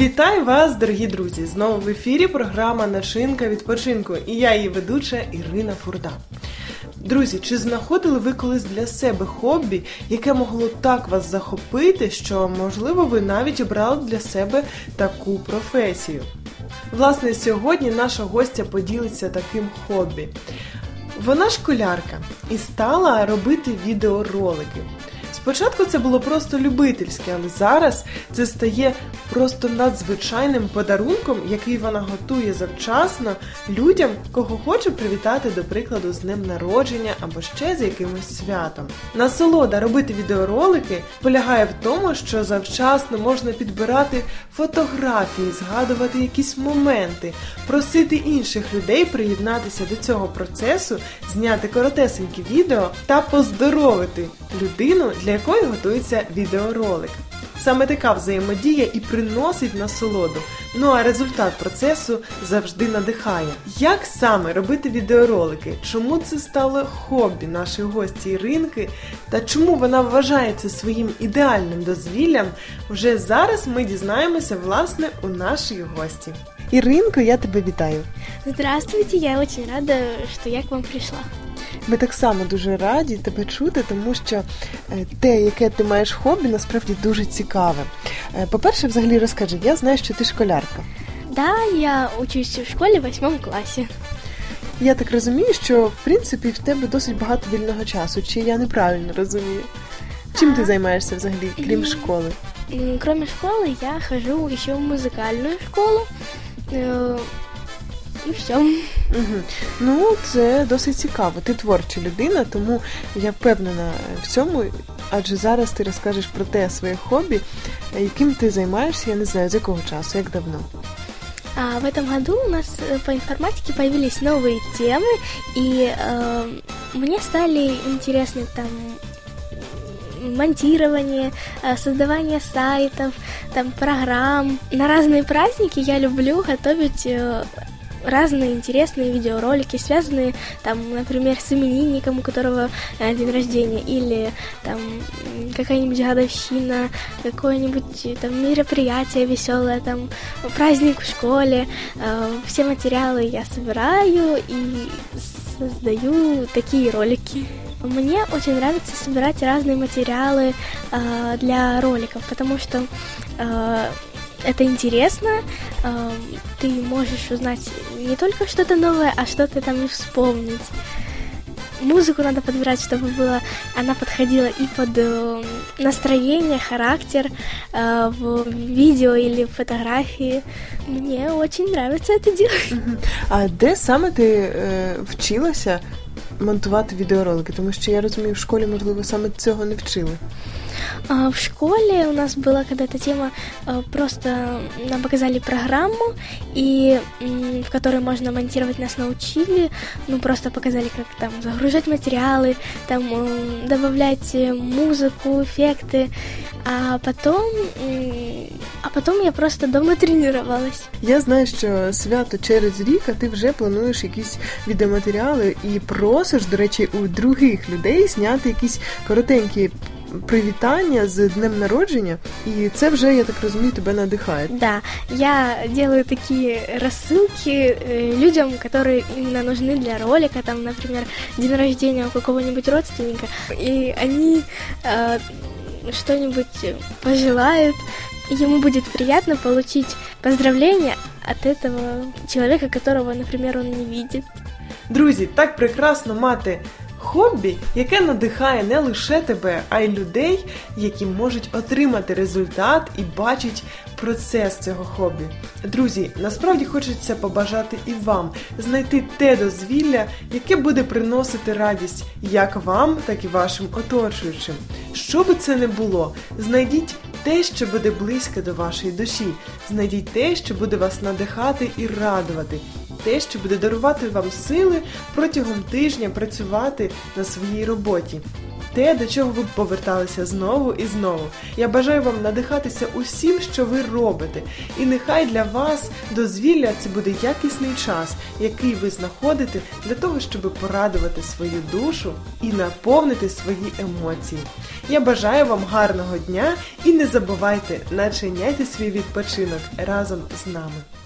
Вітаю вас, дорогі друзі! Знову в ефірі програма Начинка відпочинку і я її ведуча Ірина Фурда. Друзі, чи знаходили ви колись для себе хобі, яке могло так вас захопити, що, можливо, ви навіть обрали для себе таку професію? Власне, сьогодні наша гостя поділиться таким хобі. Вона школярка і стала робити відеоролики. Спочатку це було просто любительське, але зараз це стає просто надзвичайним подарунком, який вона готує завчасно людям, кого хоче привітати, до прикладу, з днем народження або ще з якимось святом. Насолода робити відеоролики полягає в тому, що завчасно можна підбирати фотографії, згадувати якісь моменти, просити інших людей приєднатися до цього процесу, зняти коротесенькі відео та поздоровити людину, для якої готується відеоролик. Саме така взаємодія і приносить насолоду. Ну а результат процесу завжди надихає. Як саме робити відеоролики? Чому це стало хобі нашої гості Іринки? Та чому вона вважає це своїм ідеальним дозвіллям? Вже зараз ми дізнаємося власне у нашій гості. Іринко, я тебе вітаю. Здравствуйте, я очень рада, что я к вам пришла. Ми так само дуже раді тебе чути, тому що е, те, яке ти маєш хобі, насправді дуже цікаве. Е, По-перше, взагалі розкажи, я знаю, що ти школярка. Да, я учусь в школе в восьмом классе. Я так розумію, що в принципі в тебе досить багато вільного часу. Чи я неправильно розумію? Чим ти займаєшся взагалі, крім школи? Кроме школы, я хожу еще в музыкальную школу. Э, И все. Угу. Ну, це досить цікаво. Ти творча людина, тому я впевнена в цьому. Адже зараз ти розкажеш про те своє хобі, яким ти займаєшся, я не знаю, з якого часу, як давно. А в этом году у нас э, по информатике появились новые темы, и э, мне стали интересны там монтирование, э, создавание сайтов, там программ. На разные праздники я люблю готовить э, разные интересные видеоролики, связанные там, например, с именинником, у которого э, день рождения, или там какая-нибудь годовщина, какое-нибудь там мероприятие веселое, там праздник в школе. Э, Все материалы я собираю и создаю такие ролики. Мне очень нравится собирать разные материалы э, для роликов, потому что э, это интересно. э, ты можешь узнать не только что-то новое, а что-то там и вспомнить. Музыку надо подбирать, чтобы было, она подходила и под э, настроение, характер э, в видео или в фотографии. Мне очень нравится это делать. А де саме ти е, вчилася монтувати відеоролики? Тому що я розумію, в школі, можливо, саме цього не вчили. А, В школе у нас была когда-то тема, э, просто нам показали программу, и м, в которой можно монтировать нас научили, ну просто показали, как там загружать материалы, там м, добавлять э, музыку, эффекты, а потом, м, а потом я просто дома тренировалась. Я знаю, що свято через рік, а ти вже плануєш якісь відеоматеріали і просиш, до речі, у других людей зняти якісь коротенькі привітання з днем народження, і це вже, я так розумію, тебе надихає. Да, я делаю такие рассылки э, людям, которые именно нужны для ролика, там, например, день рождения у какого-нибудь родственника, и они э, что-нибудь пожелают, и ему будет приятно получить поздравление от этого человека, которого, например, он не видит. Друзі, так прекрасно мати хобі, яке надихає не лише тебе, а й людей, які можуть отримати результат і бачать процес цього хобі. Друзі, насправді хочеться побажати і вам знайти те дозвілля, яке буде приносити радість як вам, так і вашим оточуючим. Що би це не було, знайдіть те, що буде близьке до вашої душі, знайдіть те, що буде вас надихати і радувати те, що буде дарувати вам сили протягом тижня працювати на своїй роботі. те, до чого ви поверталися знову і знову. Я бажаю вам надихатися усім, що ви робите, і нехай для вас дозвілля це буде якісний час, який ви знаходите для того, щоб порадувати свою душу і наповнити свої емоції. Я бажаю вам гарного дня і не забувайте начиняйте свій відпочинок разом з нами.